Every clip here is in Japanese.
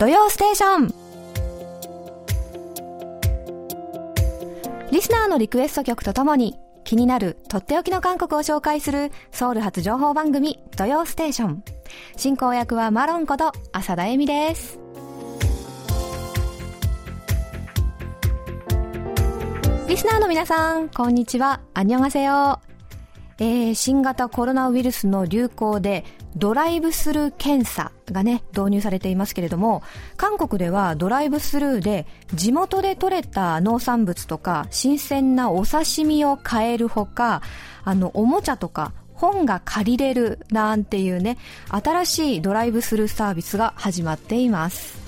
土曜ステーション。リスナーのリクエスト曲とともに気になるとっておきの韓国を紹介するソウル発情報番組土曜ステーション。進行役はマロンこと浅田恵美です。リスナーの皆さんこんにちは。アニョンハセヨえー、新型コロナウイルスの流行でドライブスルー検査がね、導入されていますけれども、韓国ではドライブスルーで地元で採れた農産物とか新鮮なお刺身を買えるほか、あの、おもちゃとか本が借りれるなんていうね、新しいドライブスルーサービスが始まっています。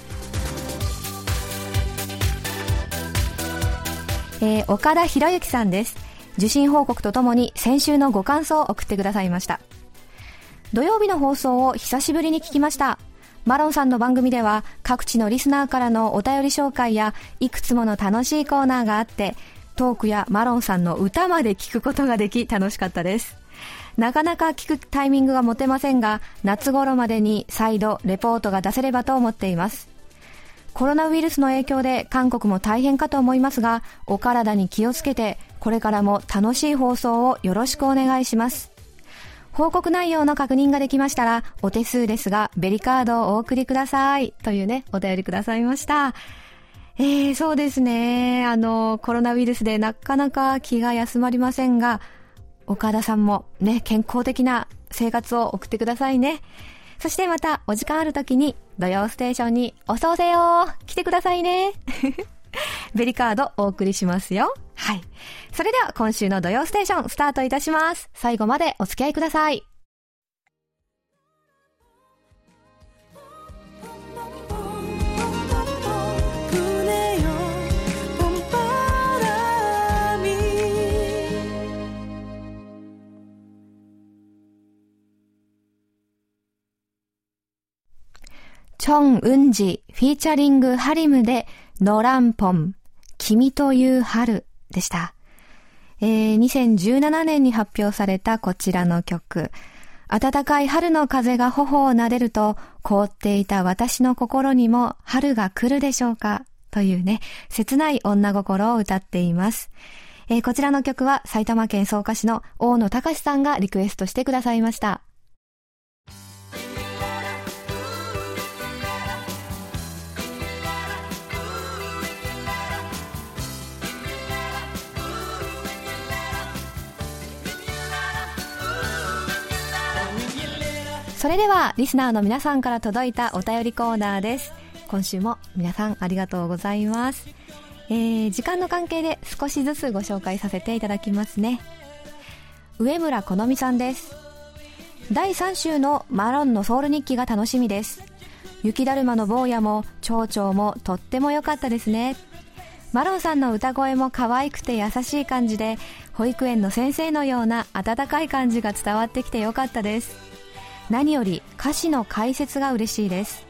えー、岡田博之さんです。受信報告とともに先週のご感想を送ってくださいました。土曜日の放送を久しぶりに聞きました。マロンさんの番組では各地のリスナーからのお便り紹介やいくつもの楽しいコーナーがあってトークやマロンさんの歌まで聞くことができ楽しかったです。なかなか聞くタイミングが持てませんが夏頃までに再度レポートが出せればと思っています。コロナウイルスの影響で韓国も大変かと思いますがお体に気をつけてこれからも楽しい放送をよろしくお願いします。報告内容の確認ができましたら、お手数ですが、ベリカードをお送りください。というね、お便りくださいました。えー、そうですね。あの、コロナウイルスでなかなか気が休まりませんが、岡田さんもね、健康的な生活を送ってくださいね。そしてまたお時間ある時に土曜ステーションにおそうせよ来てくださいね。ベリカードお送りしますよ。はい。それでは今週の土曜ステーションスタートいたします。最後までお付き合いください。チョン・ウンジフィーチャリングハリムでノランポン君という春でした。えー、2017年に発表されたこちらの曲。暖かい春の風が頬を撫でると凍っていた私の心にも春が来るでしょうか？というね、切ない女心を歌っています。えー、こちらの曲は埼玉県草加市の大野隆さんがリクエストしてくださいました。それではリスナーの皆さんから届いたお便りコーナーです。今週も皆さんありがとうございます、えー、時間の関係で少しずつご紹介させていただきますね。上村好美さんです。第3週のマロンのソウル日記が楽しみです。雪だるまの坊やも蝶々もとっても良かったですね。マロンさんの歌声も可愛くて優しい感じで保育園の先生のような温かい感じが伝わってきてよかったです。何より歌詞の解説が嬉しいです。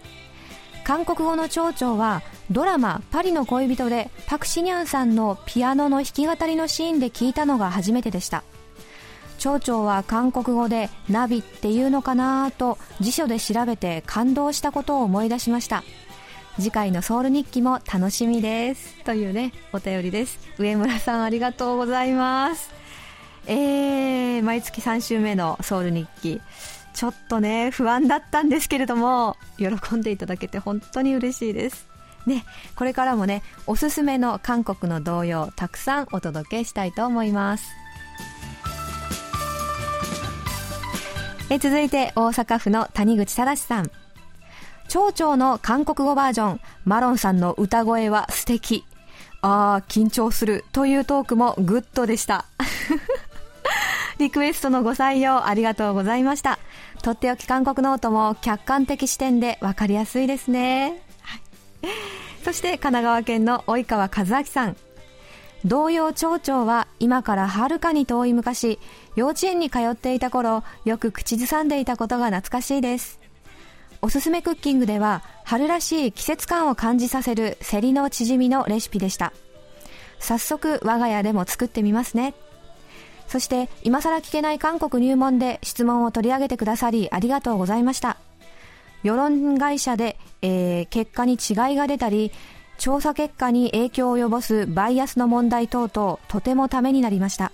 韓国語の蝶々はドラマ「パリの恋人」でパク・シニャンさんのピアノの弾き語りのシーンで聞いたのが初めてでした。蝶々は韓国語でナビっていうのかなと辞書で調べて感動したことを思い出しました。次回のソウル日記も楽しみです。というねお便りです。上村さんありがとうございます。えー、毎月3週目のソウル日記。ちょっとね、不安だったんですけれども、喜んでいただけて本当に嬉しいです。ね、これからもね、おすすめの韓国の童謡、たくさんお届けしたいと思います。え続いて、大阪府の谷口正さん。蝶々の韓国語バージョン、マロンさんの歌声は素敵。ああ、緊張するというトークもグッドでした。リクエストのご採用ありがとうございました。とっておき韓国ノートも客観的視点でわかりやすいですね。そして神奈川県の及川和明さん。同様町長は今からはるかに遠い昔、幼稚園に通っていた頃、よく口ずさんでいたことが懐かしいです。おすすめクッキングでは、春らしい季節感を感じさせるセリのチヂミのレシピでした。早速我が家でも作ってみますね。そして今更聞けない韓国入門で質問を取り上げてくださりありがとうございました世論会社で、えー、結果に違いが出たり、調査結果に影響を及ぼすバイアスの問題等々、とてもためになりました。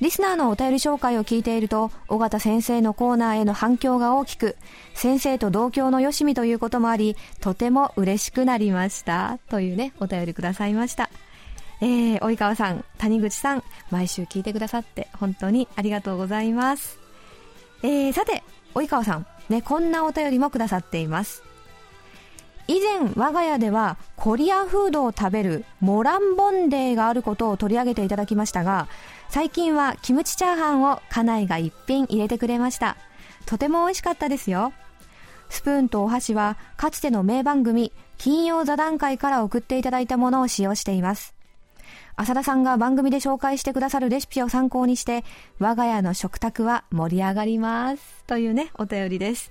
リスナーのお便り紹介を聞いていると、尾形先生のコーナーへの反響が大きく、先生と同郷のよしみということもあり、とても嬉しくなりました。というね、お便りくださいました。えー、及川さん、谷口さん、毎週聞いてくださって本当にありがとうございます。えー、さて、及川さん、ね、こんなお便りもくださっています。以前我が家ではコリアフードを食べるモランボンデーがあることを取り上げていただきましたが最近はキムチチャーハンを家内が一品入れてくれましたとても美味しかったですよスプーンとお箸はかつての名番組金曜座談会から送っていただいたものを使用しています浅田さんが番組で紹介してくださるレシピを参考にして我が家の食卓は盛り上がりますというねお便りです、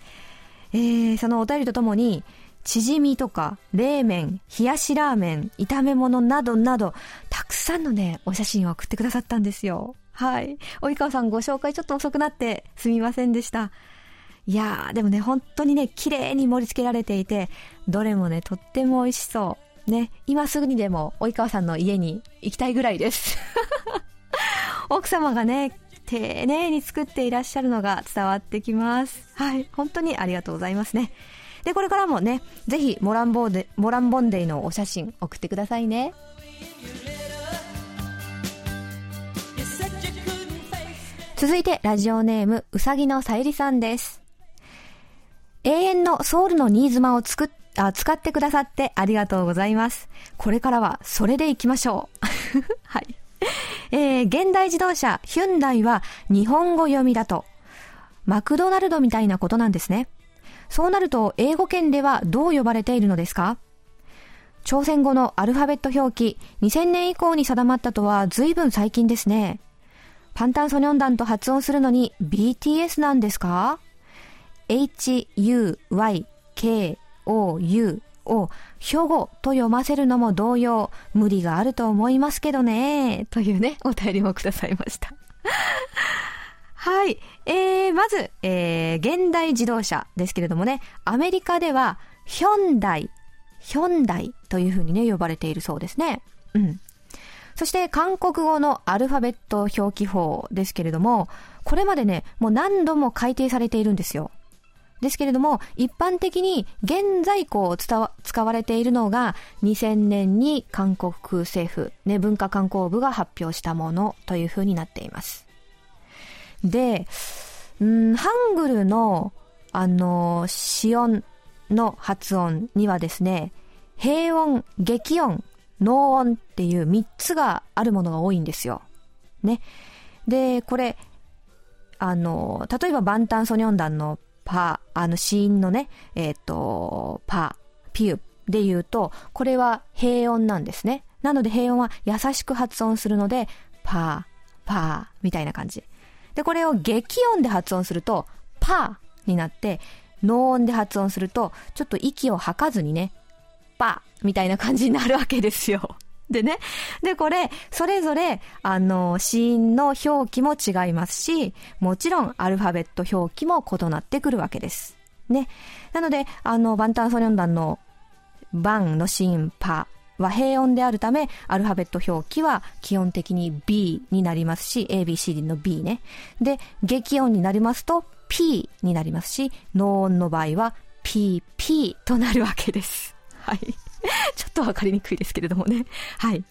えー、そのお便りとともにチヂミとか、冷麺、冷やしラーメン、炒め物などなど、たくさんのね、お写真を送ってくださったんですよ。はい。及川さんご紹介ちょっと遅くなってすみませんでした。いやー、でもね、本当にね、綺麗に盛り付けられていて、どれもね、とっても美味しそう。ね、今すぐにでも及川さんの家に行きたいぐらいです。奥様がね、丁寧に作っていらっしゃるのが伝わってきます。はい。本当にありがとうございますね。で、これからもね、ぜひモランボーデ、モランボンデイのお写真送ってくださいね。続いて、ラジオネーム、うさぎのさゆりさんです。永遠のソウルの新妻を作っあ、使ってくださってありがとうございます。これからはそれでいきましょう。はい。えー、現代自動車、ヒュンダイは日本語読みだと。マクドナルドみたいなことなんですね。そうなると英語圏ではどう呼ばれているのですか？朝鮮語のアルファベット表記2000年以降に定まったとは随分最近ですね。パンタンソニョン団と発音するのに BTS なんですか ?HUYK ?H-U-Y-K-O-U を兵庫と読ませるのも同様無理があると思いますけどね。というね、お便りもくださいました。はい。えー、まず、えー、現代自動車ですけれどもね、アメリカでは、ヒョンダイ、ヒョンダイというふうにね、呼ばれているそうですね。うん。そして韓国語のアルファベット表記法ですけれども、これまでね、もう何度も改定されているんですよ。ですけれども、一般的に現在こう使われているのが2000年に韓国政府、ね、文化観光部が発表したものというふうになっています。で、うん、ハングルの、あの、子音の発音にはですね、平音、激音、濃音っていう3つがあるものが多いんですよ。ね。で、これ、あの、例えばバンタンソニョン団のパー、あの、子音のね、えっ、ー、と、パー、ピューで言うと、これは平音なんですね。なので平音は優しく発音するので、パー、パーみたいな感じ。で、これを激音で発音すると、パーになって、濃音で発音すると、ちょっと息を吐かずにね、パーみたいな感じになるわけですよ。でね。で、これ、それぞれ、あの、子音の表記も違いますし、もちろんアルファベット表記も異なってくるわけです。ね。なので、あの、バンタンソニョン団のバンの子音パは平音であるため、アルファベット表記は基本的に B になりますし、ABCD の B ね。で、激音になりますと P になりますし、濃音の場合は PP となるわけです。はい。ちょっとわかりにくいですけれどもね。はい。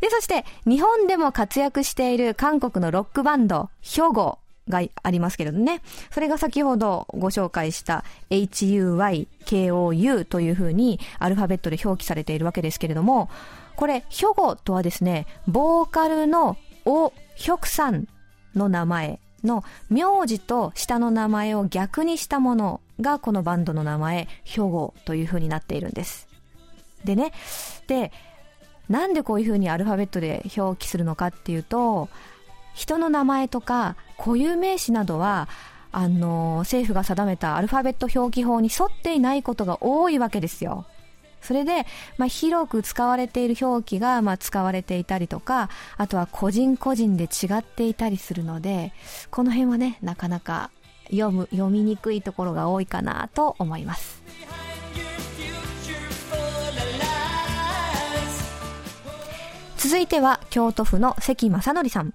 で、そして、日本でも活躍している韓国のロックバンド、ヒョゴがありますけれどね。それが先ほどご紹介した HUYKOU というふうにアルファベットで表記されているわけですけれども、これ、ヒョゴとはですね、ボーカルのオ・ヒョクさんの名前の名字と下の名前を逆にしたものがこのバンドの名前、ヒョゴというふうになっているんです。でね、で、なんでこういうふうにアルファベットで表記するのかっていうと、人の名前とか固有名詞などはあの政府が定めたアルファベット表記法に沿っていないことが多いわけですよ。それで、まあ、広く使われている表記が、まあ、使われていたりとか、あとは個人個人で違っていたりするので、この辺はね、なかなか、読む、読みにくいところが多いかなと思います。続いては京都府の関正則さん。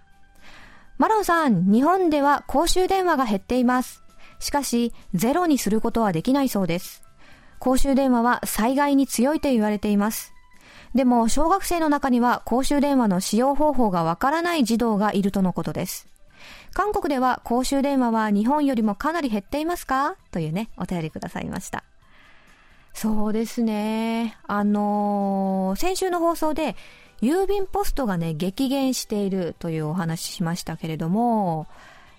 マロンさん、日本では公衆電話が減っています。しかし、ゼロにすることはできないそうです。公衆電話は災害に強いと言われています。でも、小学生の中には公衆電話の使用方法がわからない児童がいるとのことです。韓国では公衆電話は日本よりもかなり減っていますか？というね、お便りくださいました。そうですね。あのー、先週の放送で、郵便ポストがね、激減しているというお話しましたけれども、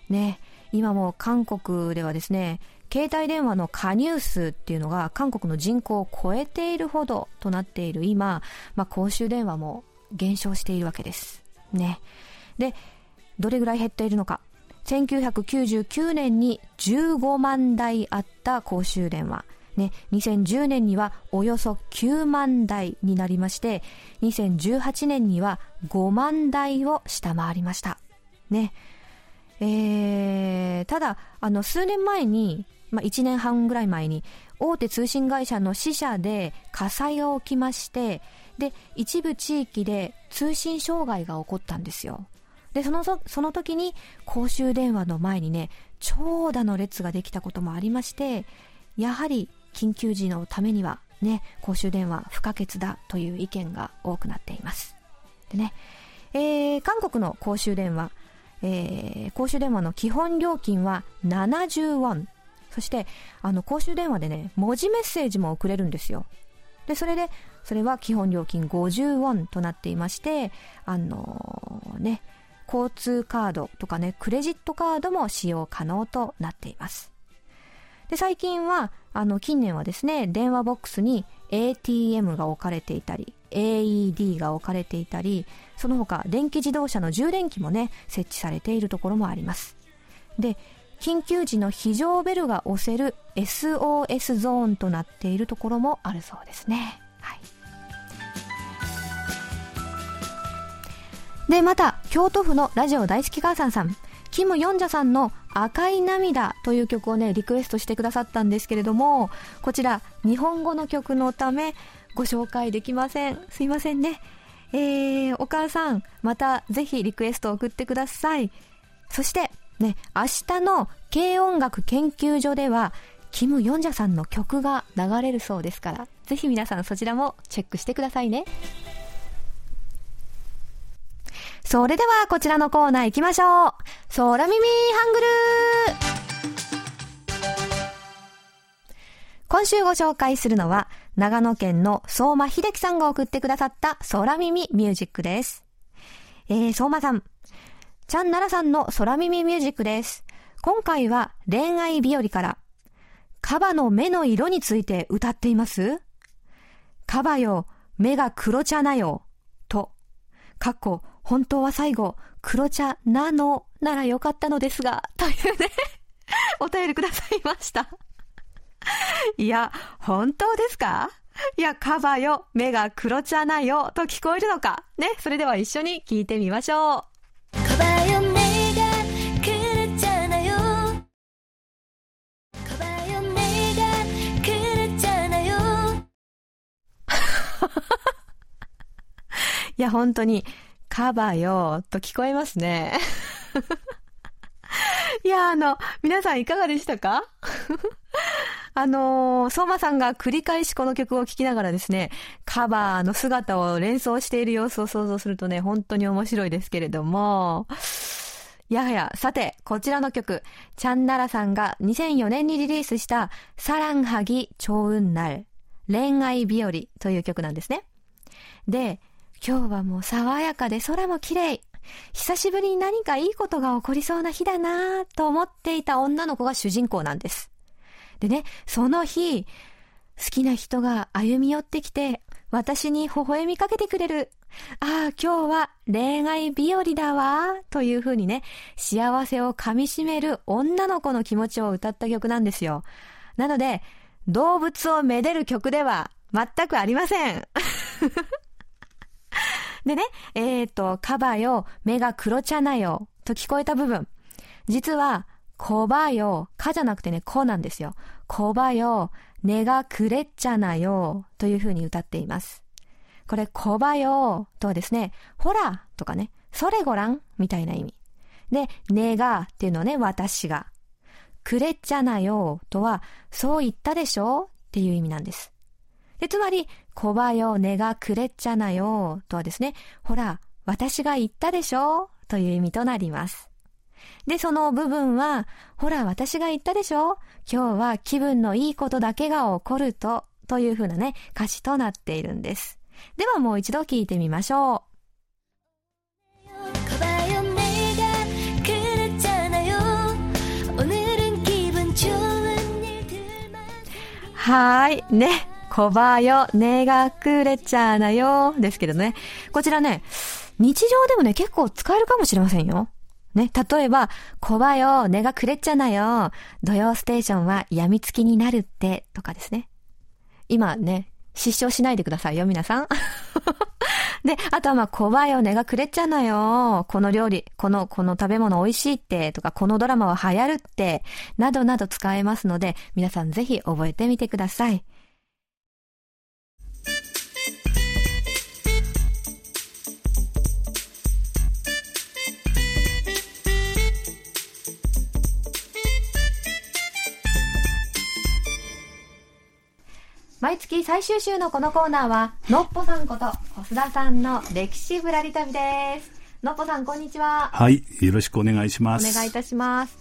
ね、今も韓国ではですね、携帯電話の加入数っていうのが韓国の人口を超えているほどとなっている今、まあ、公衆電話も減少しているわけです。ね。で、どれぐらい減っているのか。1999年に15万台あった公衆電話。ね、2010年にはおよそ9万台になりまして、2018年には5万台を下回りました。ね。えー、ただ、あの、数年前に、まあ、1年半ぐらい前に、大手通信会社の支社で火災が起きまして、で、一部地域で通信障害が起こったんですよ。で、その、その時に公衆電話の前にね、長蛇の列ができたこともありまして、やはり緊急時のためにはね、公衆電話不可欠だという意見が多くなっています。でね、えー、韓国の公衆電話、えー、公衆電話の基本料金は70ウォン。そして、あの、公衆電話でね、文字メッセージも送れるんですよ。で、それで、それは基本料金50ウォンとなっていまして、あのー、ね、交通カードとかね、クレジットカードも使用可能となっています。で、最近は、あの、近年はですね、電話ボックスに ATM が置かれていたり、AED が置かれていたり、その他、電気自動車の充電器もね、設置されているところもあります。で、緊急時の非常ベルが押せる SOS ゾーンとなっているところもあるそうですね。はい。で、また、京都府のラジオ大好き母さんさん。キム・ヨンジャさんの赤い涙という曲をね、リクエストしてくださったんですけれども、こちら、日本語の曲のため、ご紹介できません。すいませんね。えー、お母さん、またぜひリクエストを送ってください。そして、ね、明日の軽音楽研究所では、キム・ヨンジャさんの曲が流れるそうですから、ぜひ皆さんそちらもチェックしてくださいね。それではこちらのコーナー行きましょう。空耳ハングル今週ご紹介するのは、長野県の相馬秀樹さんが送ってくださった空耳ミュージックです。えー、相馬さん。ちゃんならさんの空耳ミュージックです。今回は恋愛日和から、カバの目の色について歌っていますカバよ、目が黒茶なよ、と、かっこ、本当は最後、黒茶なのならよかったのですが、というね お便りくださいましたいや、本当ですか？いや、カバよ、目が黒茶なよ、と聞こえるのか？ね、それでは一緒に聞いてみましょう。カバよ、目が黒茶なよ。カバよ、目が黒茶なよ。いや、本当に、カバーよ、と聞こえますね。いや、あの、皆さんいかがでしたか？あのー、相馬さんが繰り返しこの曲を聴きながらですね、カバーの姿を連想している様子を想像するとね、本当に面白いですけれども、やはや、さて、こちらの曲、チャンナラさんが2004年にリリースした、サランハギ超運なる、恋愛日和という曲なんですね。で、今日はもう爽やかで空も綺麗。久しぶりに何かいいことが起こりそうな日だなぁと思っていた女の子が主人公なんです。でね、その日、好きな人が歩み寄ってきて、私に微笑みかけてくれる。ああ、今日は恋愛日和だわ。という風にね、幸せを噛み締める女の子の気持ちを歌った曲なんですよ。なので、動物をめでる曲では全くありません。でね、えっ、と、カバよ、目が黒茶なよ、と聞こえた部分。実は、こばよ、かじゃなくてね、こなんですよ。こばよ、ねがくれっちゃなよ、という風に歌っています。これ、こばよとはですね、ほらとかね、それごらんみたいな意味。で、ねがっていうのはね、私が。くれっちゃなよとは、そう言ったでしょっていう意味なんです。で、つまり、こばよ、ねがくれっちゃなよとはですね、ほら、私が言ったでしょという意味となります。で、その部分は、ほら、私が言ったでしょ今日は気分のいいことだけが起こると、というふうなね、歌詞となっているんです。ではもう一度聞いてみましょう。はい。ね。こばよ、ねがくれちゃなよ。ですけどね。こちらね、日常でもね、結構使えるかもしれませんよ。ね。例えば、こばよ、ねがくれちゃなよ。土曜ステーションは病みつきになるって、とかですね。今ね、失笑しないでくださいよ、皆さん。で、あとはまあ、こばよ、ねがくれちゃなよ。この料理、この、この食べ物美味しいって、とか、このドラマは流行るって、などなど使えますので、皆さんぜひ覚えてみてください。毎月最終週のこのコーナーは、のっぽさんこと小須田さんの歴史ぶらり旅です。のっぽさん、こんにちは。はい、よろしくお願いします。お願いいたします。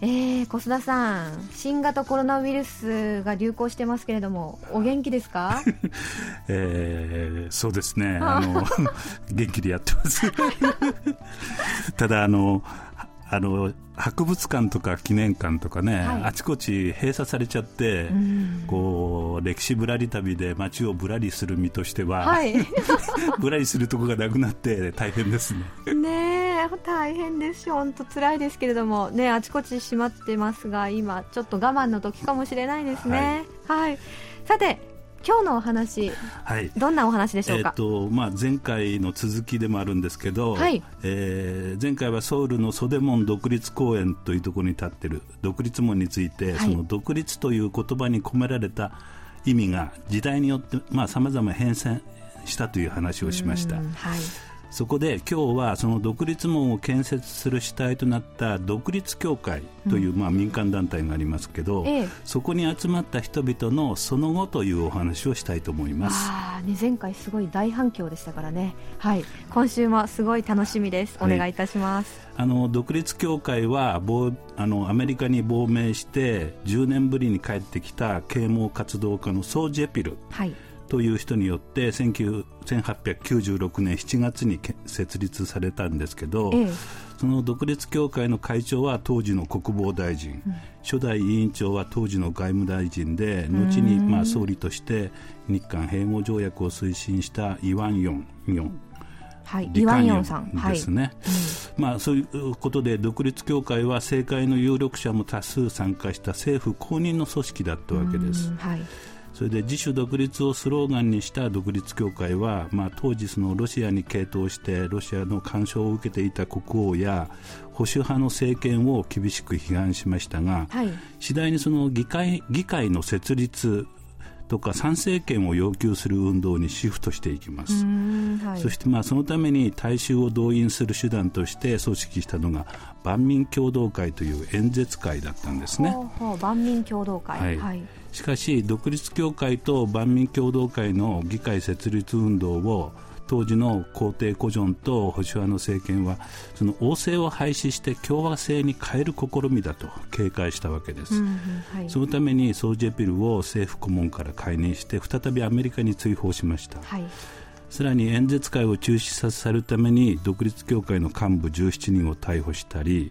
えー、小須田さん、新型コロナウイルスが流行してますけれども、お元気ですか？えー、そうですね、あの 元気でやってますただあの、あの博物館とか記念館とかね、はい、あちこち閉鎖されちゃって、こう歴史ぶらり旅で街をぶらりする身としては、はい、ぶらりするとこがなくなって大変ですね。ね大変ですし本当辛いですけれども。ねあちこち閉まってますが今ちょっと我慢の時かもしれないですね。はい、はい、さて今日のお話、はい、どんなお話でしょうか、えーとまあ、前回の続きでもあるんですけど、はい。えー、前回はソウルのソデモン独立公園というところに立っている独立門について、はい、その独立という言葉に込められた意味が時代によってさまざ、ま変遷したという話をしました。はいそこで今日はその独立門を建設する主体となった独立協会という、まあ民間団体がありますけど、ええ、そこに集まった人々のその後というお話をしたいと思います。あね、前回すごい大反響でしたからね。はい、今週もすごい楽しみです。お願いいたします。はい、あの独立協会はあのアメリカに亡命して10年ぶりに帰ってきた啓蒙活動家のソー・ジェピル。はいという人によって1896年7月に設立されたんですけど、ええ、その独立協会の会長は当時の国防大臣、うん、初代委員長は当時の外務大臣で後にまあ総理として日韓併合条約を推進したイワン・ヨン。ヨン。はい、リワンヨンさんですね、はい。うん、まあ、そういうことで独立協会は政界の有力者も多数参加した政府公認の組織だったわけです。はいそれで自主独立をスローガンにした独立協会は、まあ、当時そのロシアに傾倒してロシアの干渉を受けていた国王や保守派の政権を厳しく批判しましたが、はい、次第にその議会議会の設立とか参政権を要求する運動にシフトしていきます、はい、そしてまあそのために大衆を動員する手段として組織したのが万民共同会という演説会だったんですね。万民共同会、はい、はい。しかし独立協会と万民共同会の議会設立運動を当時の皇帝古城と保守派の政権はその王政を廃止して共和制に変える試みだと警戒したわけです、うんうんはい、そのためにソージェピルを政府顧問から解任して再びアメリカに追放しました、はい。さらに演説会を中止させるために独立協会の幹部17人を逮捕したり、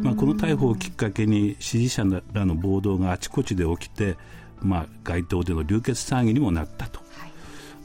まあ、この逮捕をきっかけに支持者らの暴動があちこちで起きて、まあ、街頭での流血騒ぎにもなったと、はい、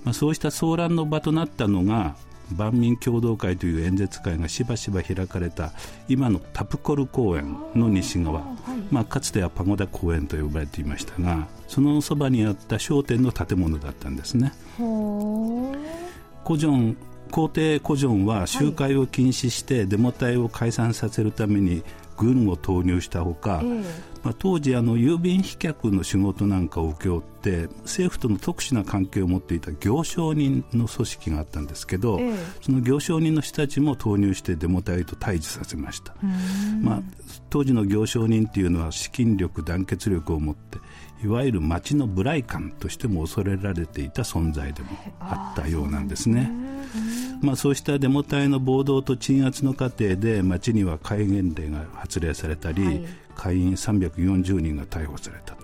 まあ、そうした騒乱の場となったのが万民共同会という演説会がしばしば開かれた今のタプコル公園の西側、はい、まあ、かつてはパゴダ公園と呼ばれていましたがそのそばにあった商店の建物だったんですね。コジョン皇帝コジョンは集会を禁止してデモ隊を解散させるために軍を投入したほか、えー、まあ、当時あの郵便飛脚の仕事なんかを請け負って政府との特殊な関係を持っていた行商人の組織があったんですけど、えー、その行商人の人たちも投入してデモ隊と対峙させました、まあ、当時の行商人っていうのは資金力団結力を持っていわゆる町のブライカンとしても恐れられていた存在でもあったようなんですね。まあ、そうしたデモ隊の暴動と鎮圧の過程で町には戒厳令が発令されたり、はい、会員340人が逮捕された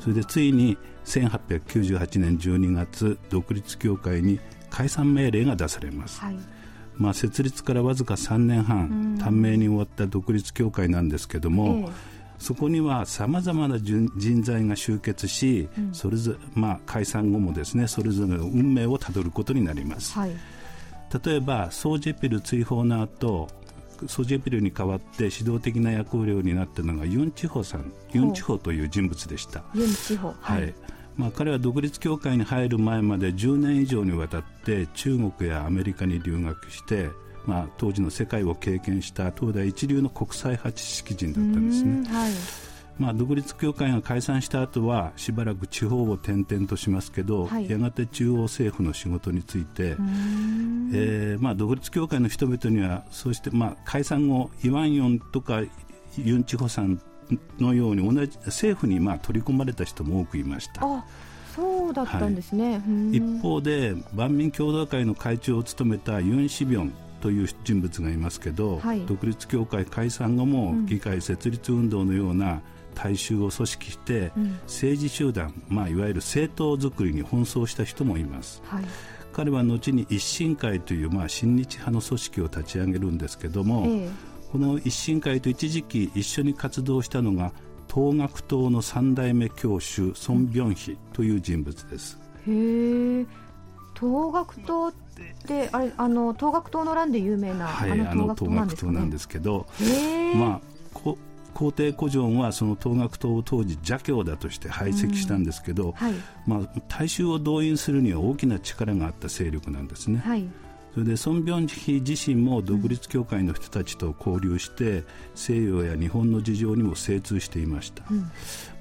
それでついに1898年12月独立協会に解散命令が出されます、はい、まあ、設立からわずか3年半短命に終わった独立協会なんですけども、えーそこにはさまざまな人材が集結し、うん、それぞまあ、解散後もですねそれぞれの運命をたどることになります、はい、例えばソージェピル追放の後ソージェピルに代わって指導的な役割になったのがユン・チホさん。ユン・チホという人物でした。ユン・チホ。はい、まあ、彼は独立協会に入る前まで10年以上にわたって中国やアメリカに留学してまあ、当時の世界を経験した東大一流の国際派知識人だったんですね。はいまあ、独立協会が解散した後はしばらく地方を転々としますけど、はい、やがて中央政府の仕事について、えーまあ、独立協会の人々にはそして、まあ、解散後イワンヨンとかユン・チホさんのように同じ政府にまあ取り込まれた人も多くいました。そうだったんですね、はい、一方で万民共同会の会長を務めたユン・シビョンという人物がいますけど、はい、独立協会解散後も議会設立運動のような大衆を組織して、うん、政治集団、まあ、いわゆる政党作りに奔走した人もいます。はい。彼は後に一新会という、まあ、親日派の組織を立ち上げるんですけども、ええ、この一新会と一時期一緒に活動したのが東学党の三代目教主ソン・ビョンヒという人物です。へえ。東学党ってあれあの東学党の乱で有名な、はい、あの東学党なんですけど、まあこ皇帝古城はその東学党を当時邪教だとして排斥したんですけど、はい、まあ、大衆を動員するには大きな力があった勢力なんですね。はい。それでソン・ビョンヒ自身も独立協会の人たちと交流して、西洋や日本の事情にも精通していました、うん、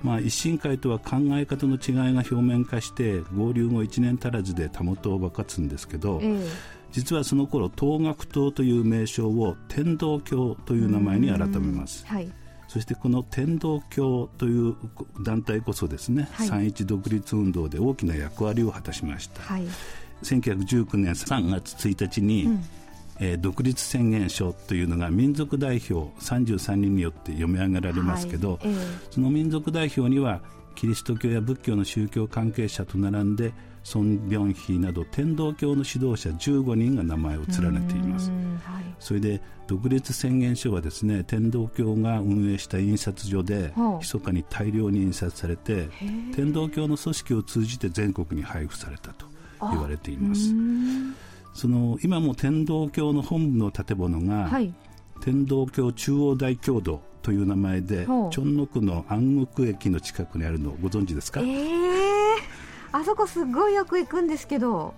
まあ、一新会とは考え方の違いが表面化して合流後1年足らずでたもとを分かつんですけど、えー、実はその頃東学党という名称を天道教という名前に改めます、はい、そしてこの天道教という団体こそですね、はい、三一独立運動で大きな役割を果たしました、はい。1919年3月1日に、うん、えー、独立宣言書というのが民族代表33人によって読み上げられますけど、はい。えー、その民族代表にはキリスト教や仏教の宗教関係者と並んでソン・ビョンヒなど天道教の指導者15人が名前を連ねています、はい、それで独立宣言書はですね天道教が運営した印刷所で密かに大量に印刷されて天道教の組織を通じて全国に配布されたと言われています。その今も天道教の本部の建物が、はい、天道教中央大教堂という名前でチョンノ区の安国駅の近くにあるのをご存知ですか、えー、あそこすごいよく行くんですけど。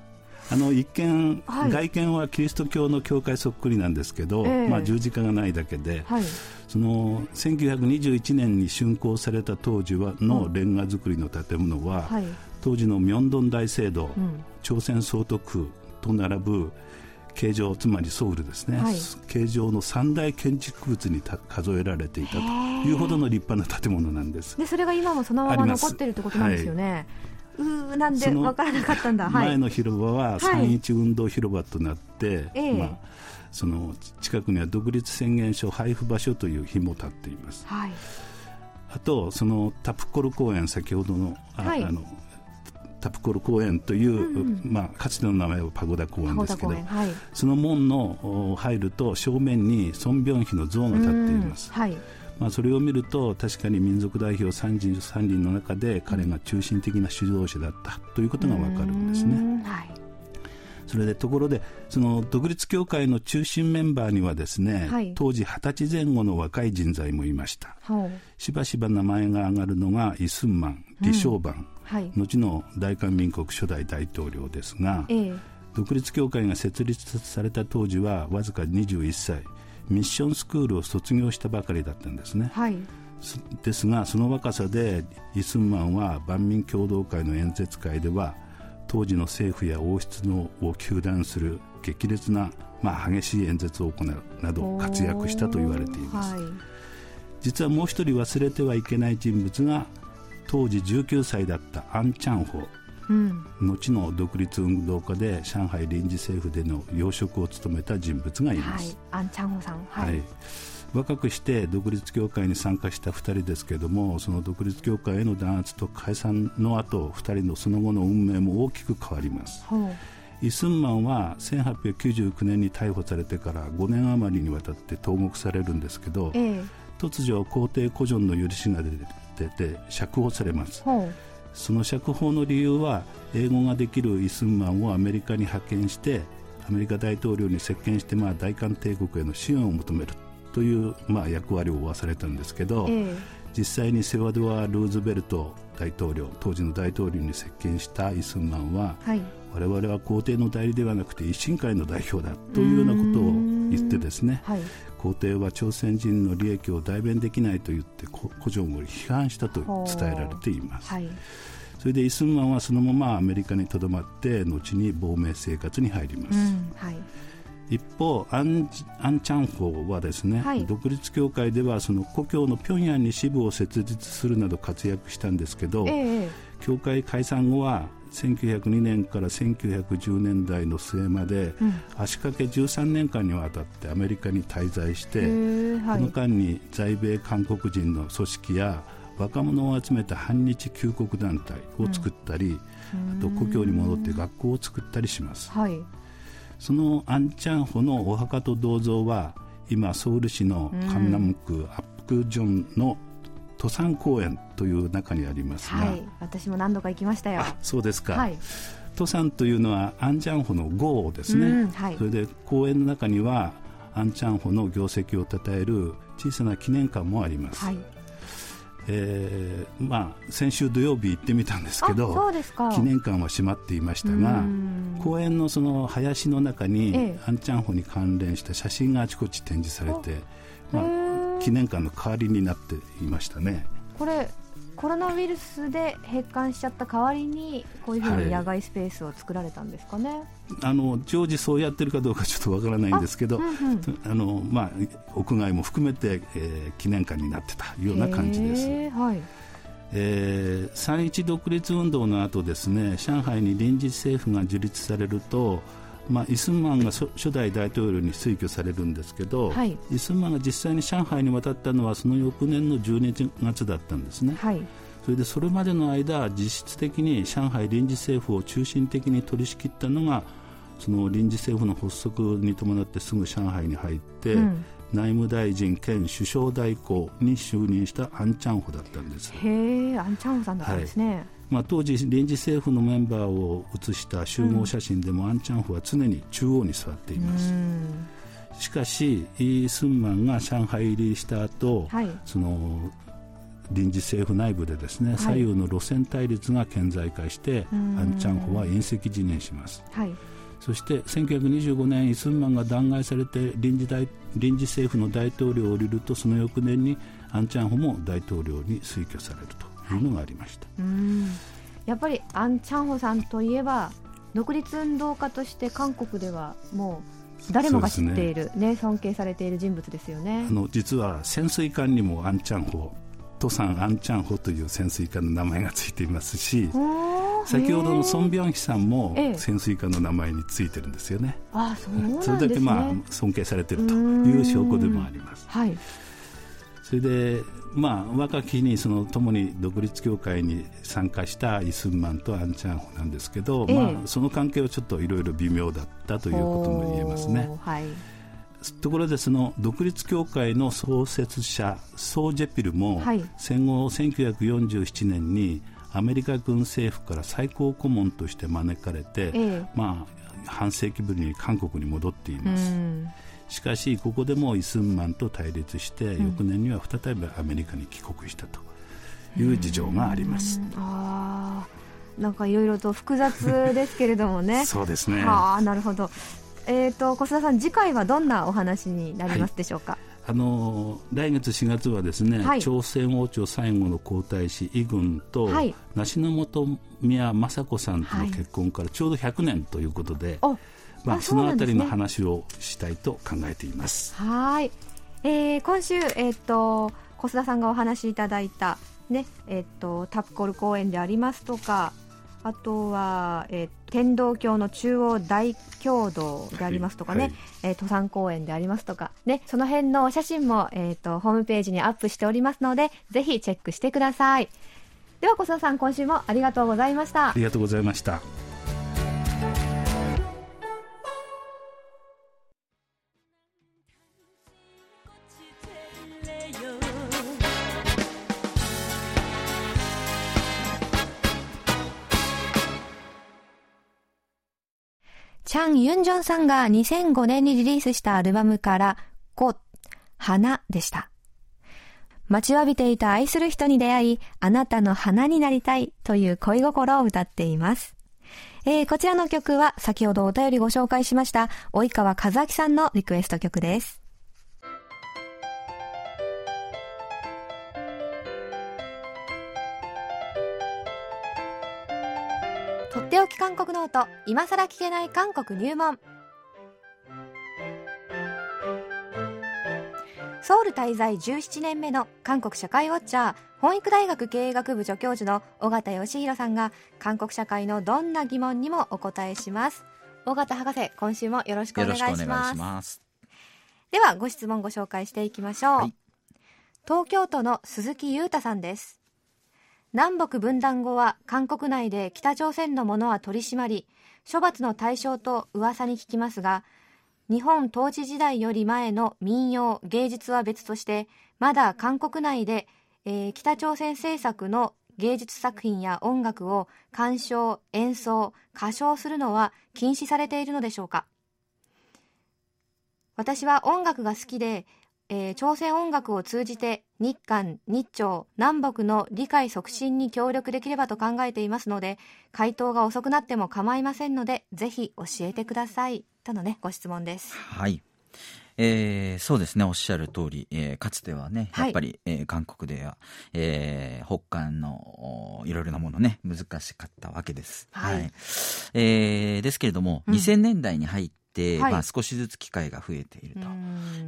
あの一見、はい、外見はキリスト教の教会そっくりなんですけど、えー、まあ、十字架がないだけで、はい、その1921年に竣工された当時はのレンガ造りの建物は、はい、当時のミョンドン大聖堂、うん、朝鮮総督と並ぶ形状つまりソウルですね、はい、形状の三大建築物に数えられていたというほどの立派な建物なんです。でそれが今もそのまま残っているということなんですよね。うなんで分からなかったんだ。前の広場は三一運動広場となって、はい、まあ、その近くには独立宣言書配布場所という日も立っています、はい、あとそのタプコル公園先ほどのあ、はい、あのタプコル公園という、うんうん、まあ、かつての名前はパゴダ公園ですけど、はい、その門の入ると正面にソン・ビョンヒの像が立っています。はいまあ、それを見ると確かに民族代表33人の中で彼が中心的な指導者だったということが分かるんですね。はい、それでところでその独立協会の中心メンバーにはですね、はい、当時二十歳前後の若い人材もいました、はい、しばしば名前が挙がるのがイ・スンマン李承晩、後の大韓民国初代大統領ですが、え独立協会が設立された当時はわずか21歳ミッションスクールを卒業したばかりだったんですね、はい、ですがその若さでイ・スンマンは万民共同会の演説会では当時の政府や王室のを糾弾する激烈な、まあ、激しい演説を行うなど活躍したと言われています、はい、実はもう一人忘れてはいけない人物が当時19歳だったアン・チャンホうん、後の独立運動家で上海臨時政府での要職を務めた人物がいます、はい、アン・チャンホさん、はい、はい。若くして独立協会に参加した2人ですけれどもその独立協会への弾圧と解散の後2人のその後の運命も大きく変わります、イ・スンマンは1899年に逮捕されてから5年余りにわたって投獄されるんですけど、ええ、突如皇帝古城の許しが出て釈放されます、その釈放の理由は英語ができるイ・スンマンをアメリカに派遣してアメリカ大統領に接見して、まあ、大韓帝国への支援を求める。という、まあ、役割を負わされたんですけど、えー、実際にセワドア・ルーズベルト大統領当時の大統領に接見したイ・スンマンは、はい、我々は皇帝の代理ではなくて維新会の代表だというようなことを言ってですね、はい、皇帝は朝鮮人の利益を代弁できないと言って古城を批判したと伝えられています。はい。それでイ・スンマンはそのままアメリカにとどまって後に亡命生活に入ります、うんはい、一方アンアンチャンホーはですね、はい、独立協会ではその故郷の平壌に支部を設立するなど活躍したんですけど、えー、協会解散後は1902年から1910年代の末まで、うん、足掛け13年間にわたってアメリカに滞在して、はい、この間に在米韓国人の組織や若者を集めた反日救国団体を作ったり、うん、あと故郷に戻って学校を作ったりします。はい。そのアンチャンホのお墓と銅像は今ソウル市のカンナム区アップジョンの登山公園という中にありますが、はい、私も何度か行きましたよ。そうですか、はい、登山というのはアンチャンホの号ですね、はい、それで公園の中にはアンチャンホの業績を称える小さな記念館もあります、はい。えーまあ、先週土曜日行ってみたんですけど記念館は閉まっていましたが公園のその林の中に、ええ、アンチャンホに関連した写真があちこち展示されて、まあ、記念館の代わりになっていましたね。これコロナウイルスで閉館しちゃった代わりにこういうふうに野外スペースを作られたんですかね、はい、あの常時そうやってるかどうかちょっとわからないんですけどあ、うんうん、あのまあ、屋外も含めて、えー、記念館になってたような感じです。はい。えー、三一独立運動の後ですね上海に臨時政府が樹立されるとまあ、イスンマンが初代大統領に推挙されるんですけど、はい、イスンマンが実際に上海に渡ったのはその翌年の12月だったんですね。はい。それでそれまでの間、実質的に上海臨時政府を中心的に取り仕切ったのがその臨時政府の発足に伴ってすぐ上海に入って、うん、内務大臣兼首相代行に就任したアン・チャンホだったんです。へえアン・チャンホさんだったんですね、はいまあ、当時、臨時政府のメンバーを写した集合写真でも、うん、アン・チャンフは常に中央に座っています。しかし、イ・スンマンが上海入りした後、はい、その臨時政府内部でですね、はい、左右の路線対立が顕在化して、アン・チャンホは隕石辞任します。はいそして1925年、イ・スンマンが弾劾されて臨時大臨時政府の大統領を降りるとその翌年にアン・チャンホも大統領に推挙されると。いうのがありました、やっぱりアン・チャンホさんといえば独立運動家として韓国ではもう誰もが知っている、ね、ね、尊敬されている人物ですよね。あの実は潜水艦にもアン・チャンホトサン・アン・チャンホという潜水艦の名前がついていますし先ほどのソン・ビョンヒさんも潜水艦の名前についてるんですよね。あそね、それだけまあ尊敬されているという証拠でもあります。はい、それでまあ、若き日にその共に独立協会に参加したイ・スンマンとアン・チャンホなんですけど、えー、まあ、その関係はちょっといろいろ微妙だったということも言えますね。はい、ところでその独立協会の創設者ソー・ジェピルも、はい、戦後1947年にアメリカ軍政府から最高顧問として招かれて、えー、まあ、半世紀ぶりに韓国に戻っています。しかしここでもイ・スンマンと対立して、翌年には再びアメリカに帰国したという事情があります。あなんかいろいろと複雑ですけれどもね。そうですね。ああなるほど。えっ、と小須田さん次回はどんなお話になりますでしょうか、あの来月4月はですね、はい朝鮮王朝最後の皇太子イ軍と、はい梨本宮雅子さんとの結婚からちょうど100年ということで、おまあ、あそのあたりの話をしたいと考えています。はーい、えー今週、えっと小須田さんがお話しいただいた、ねえっとタプコル公園でありますとかあとは、えー天道教の中央大教堂でありますとかね、はい。えー登山公園でありますとか、ね、その辺のお写真も、えー、とホームページにアップしておりますのでぜひチェックしてください。では小須田さん今週もありがとうございました。ありがとうございました。チャン・ユンジョンさんが2005年にリリースしたアルバムから、ゴ、花でした。待ちわびていた愛する人に出会い、あなたの花になりたいという恋心を歌っています。えーこちらの曲は先ほどお便りご紹介しました、及川和明さんのリクエスト曲です。とっておき韓国ノート今さら聞けない韓国入門。ソウル滞在17年目の韓国社会ウォッチャーホンイク大学経営学部助教授の緒方義広さんが韓国社会のどんな疑問にもお答えします。尾形博士今週もよろしくおよ願いします。ろしくお願いします。ではご質問ご紹介していきましょう、はい。東京都の鈴木裕太さんです南北分断後は韓国内で北朝鮮のものは取り締まり処罰の対象と噂に聞きますが日本統治時代より前の民謡芸術は別としてまだ韓国内で、えー北朝鮮制作の芸術作品や音楽を鑑賞演奏歌唱するのは禁止されているのでしょうか。私は音楽が好きで、えー朝鮮音楽を通じて日韓日朝南北の理解促進に協力できればと考えていますので回答が遅くなっても構いませんのでぜひ教えてください。とのねご質問です。はい。えーそうですね、おっしゃる通り、えーかつてはね、はい。やっぱり、えー韓国では、えー北韓のおいろいろなものね、難しかったわけです。はい。えーですけれども、うん。2000年代に入って、はい。まあ、少しずつ機会が増えていると。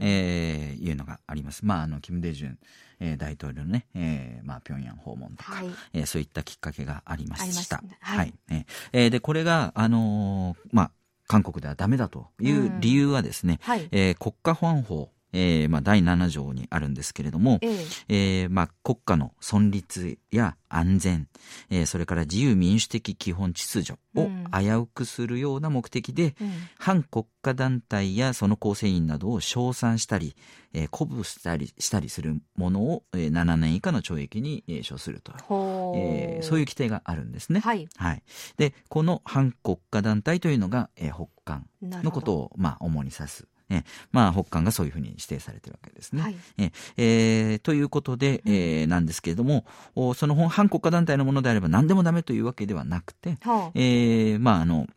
えーいうのがあります。まあ、あの、キム・デジュン、えー大統領のね、えーまあ、平壌訪問とか、はい。えーそういったきっかけがありまし。したはい。えーえーで、これが、あのーまあ、韓国ではダメだという理由はですね、はい。えー国家保安法、えーまあ、第7条にあるんですけれども、ええ。えーまあ、国家の存立や安全、えーそれから自由民主的基本秩序をうん。危うくするような目的で、うん。反国家団体やその構成員などを称賛したり、えー鼓舞したりしたりするものを、えー7年以下の懲役に、えー処すると、ほえーそういう規定があるんですね。はい。はい、でこの反国家団体というのが、えー北韓のことを、まあ、主に指す。えまあ、北韓がそういうふうに指定されてるわけですね。はい。ええーということで、えーなんですけれども、おその反国家団体のものであれば何でもダメというわけではなくて、ほうえーまあ、あの、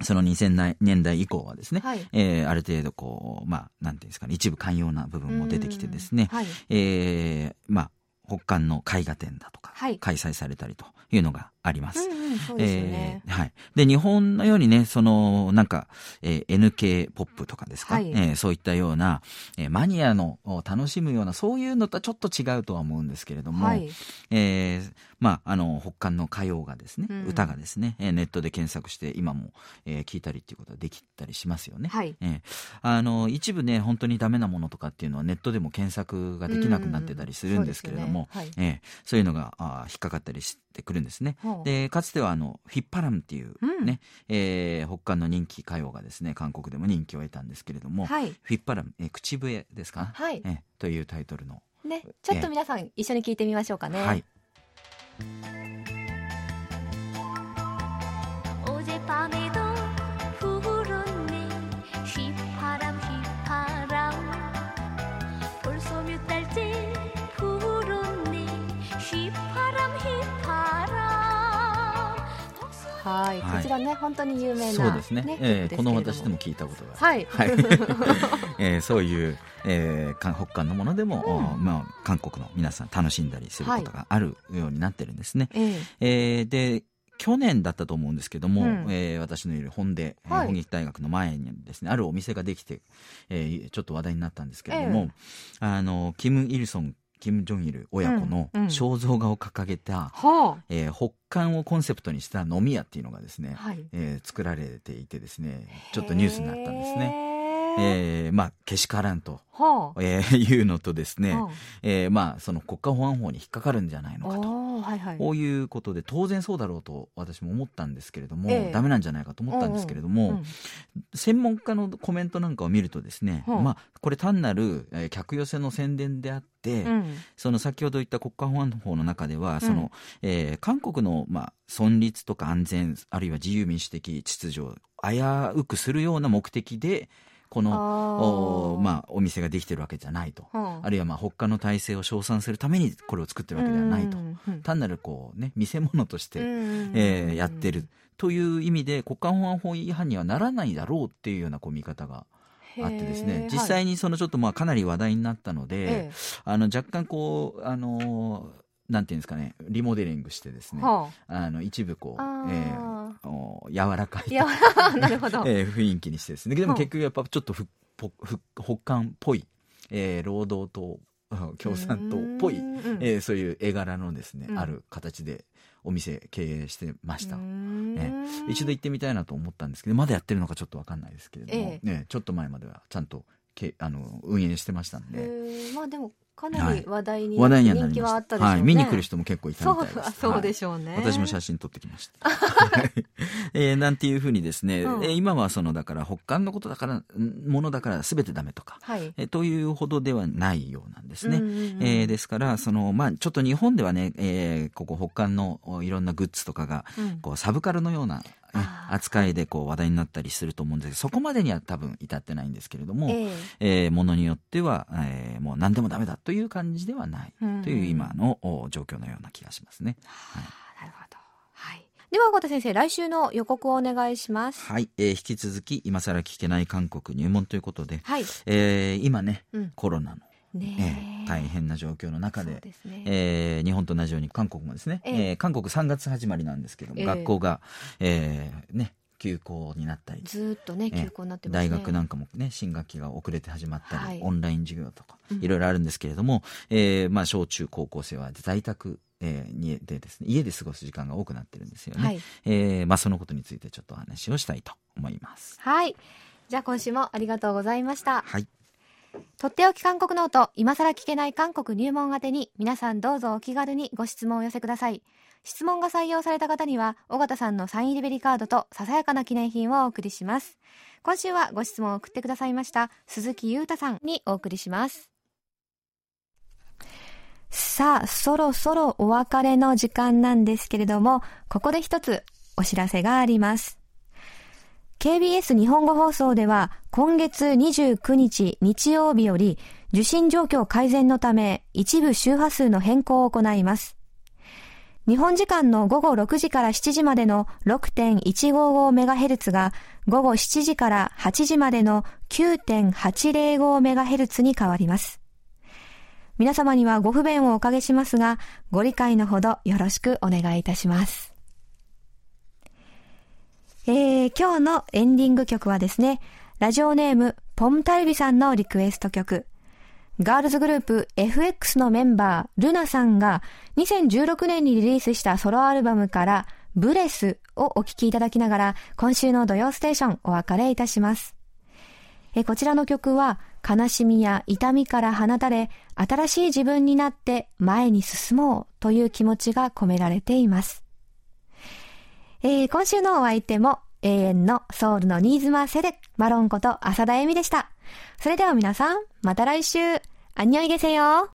その2000年代以降はですね、はい。えーある程度こう、まあ、なんていうんですかね、一部寛容な部分も出てきてですね、はい。えーまあ、北韓の絵画展だとか、はい。開催されたりというのがあります。で日本のようにね、その、なんか、えー NK ポップとかですか、はい。えーそういったような、えーマニアのを楽しむような、そういうのとはちょっと違うとは思うんですけれども、はい。えーまあ、あの、北韓の歌謡がですね、うん。歌がですね、えーネットで検索して、今も、えー聞いたりっていうことができたりしますよね。はい。えーあの、一部ね、本当にダメなものとかっていうのはネットでも検索ができなくなってたりするんですけれども、うんそうでも、はい、えー、そういうのがあ引っかかったりしてくるんですね。でかつてはあの「フィッパラム」っていうね、うん、えー、北韓の人気歌謡がですね韓国でも人気を得たんですけれども「はい、ヒッパラム」えー、口笛ですか、はい。えー、というタイトルの。ね、ちょっと皆さん一緒に聞いてみましょうかね。えー、はい。大勢パメドはい、はい。こちらね本当に有名なそうですね。えーこの私でもは聞いたことがはい。はい。えーそういう、えー韓北韓のものでも、おまあ、韓国の皆さん楽しんだりすることがあるようになってるんですね。ええ。えーで去年だったと思うんですけども、うん。えー私のいる本で、えーはい。本劇大学の前にですねあるお店ができて、えーちょっと話題になったんですけれども、あのキム・イルソンキム・ジョンイル親子のうんうん。肖像画を掲げた、はえー北韓をコンセプトにした飲み屋っていうのがですね、あはい。えー作られていてですねちょっとニュースになったんですね。ねえーまあけしからんと、はあ。えーいうのとですね、はえーまあその国家保安法に引っかかるんじゃないあのかと。はいはい。こういうことで当然そうだろうと私も思ったんですけれども、ええ。ダメなんじゃないかと思ったんですけれども、うん専門家のコメントなんかを見るとですね、うん。まあこれ単なる、えー客寄せの宣伝であって、うん。その先ほど言った国家保安法の中では、そのえー韓国の、まあ、存立とか安全あるいは自由民主的秩序を危うくするような目的でこのおまあ、お店ができてるわけじゃないと、はあるいはまあ北韓の体制を称賛するためにこれを作ってるわけではないと、うんうん単なるこう、ね、見せ物として、うんえーやってる。という意味で国家保安法違反にはならないだろうっていうようなこう見方があってですね。実際にそのちょっとまあかなり話題になったので、はいえ。あの若干こうあのーなんていうんですかねリモデリングしてですね、えはあ。の一部こう、あえあーお柔らかい。なるほど。えー雰囲気にしてですね。でもうん。結局やっぱちょっとふぽふ北韓っぽい、えー労働党うん共産党っぽい、うんえーそういう絵柄のですね、うん。ある形でお店経営してました、一度行ってみたいなと思ったんですけどまだやってるのかちょっと分かんないですけれども、えね、ちょっと前まではちゃんとけあの運営してましたんへでー。まあでもかなり話題に話題にはなりました。ね。はい、見に来る人も結構いたそうみたいです。そうではいしょうね私も写真撮ってきました。はい。えーなんていうふうにですね、うん。えー今はそのだから北韓のことだから、んものだから全てダメとか、はい。えーというほどではないようなんですね。うんうんうんえーですから、その、まあ、ちょっと日本ではね、えーここ北韓のおいろんなグッズとかが、うん。こうサブカルのような、扱いでこう話題になったりすると思うんですけど、そこまでには多分至ってないんですけれども、ええ。えーものによっては、えーもう何でもダメだという感じではないうん。という今のお状況のような気がしますね。なるほど。はい。では小田先生来週の予告をお願いします。はい、えー引き続き今更聞けない韓国入門ということで、はい。えー今ね、うん。コロナの、えねー大変な状況の中でですね。えー日本と同じように韓国もですね、ええ。えー韓国3月始まりなんですけども、ええ。学校が、えーね、休校になったり、ずーっとねええ休校になってますね。大学なんかもね新学期が遅れて始まったり、はい。オンライン授業とかうん。いろいろあるんですけれども、えーまあ、小中高校生は在宅、えーにでですね家で過ごす時間が多くなってるんですよね、はい。えーまあ、そのことについてちょっとお話をしたいと思います。はい。じゃあ今週もありがとうございました。はいとっておき韓国ノート今さら聞けない韓国入門宛てに皆さんどうぞお気軽にご質問をお寄せください。質問が採用された方には緒方さんのサイン入りベリカードとささやかな記念品をお送りします。今週はご質問を送ってくださいました鈴木裕太さんにお送りします。さあそろそろお別れの時間なんですけれどもここで一つお知らせがあります。KBS 日本語放送では今月29日日曜日より受信状況改善のため一部周波数の変更を行います。日本時間の午後6時から7時までの 6.155MHz が午後7時から8時までの 9.805MHz に変わります。皆様にはご不便をおかけしますが、ご理解のほどよろしくお願いいたします。えー、今日のエンディング曲はですね、ラジオネーム、ポムタルビさんのリクエスト曲。ガールズグループ FX のメンバー、ルナさんが2016年にリリースしたソロアルバムから、ブレスをお聴きいただきながら、今週の土曜ステーションお別れいたします。えこちらの曲は、悲しみや痛みから放たれ、新しい自分になって前に進もうという気持ちが込められています。えー、今週のお相手も、永遠のソウルの新妻セレ、マロンこと浅田恵美でした。それでは皆さん、また来週、アんニョイゲセよ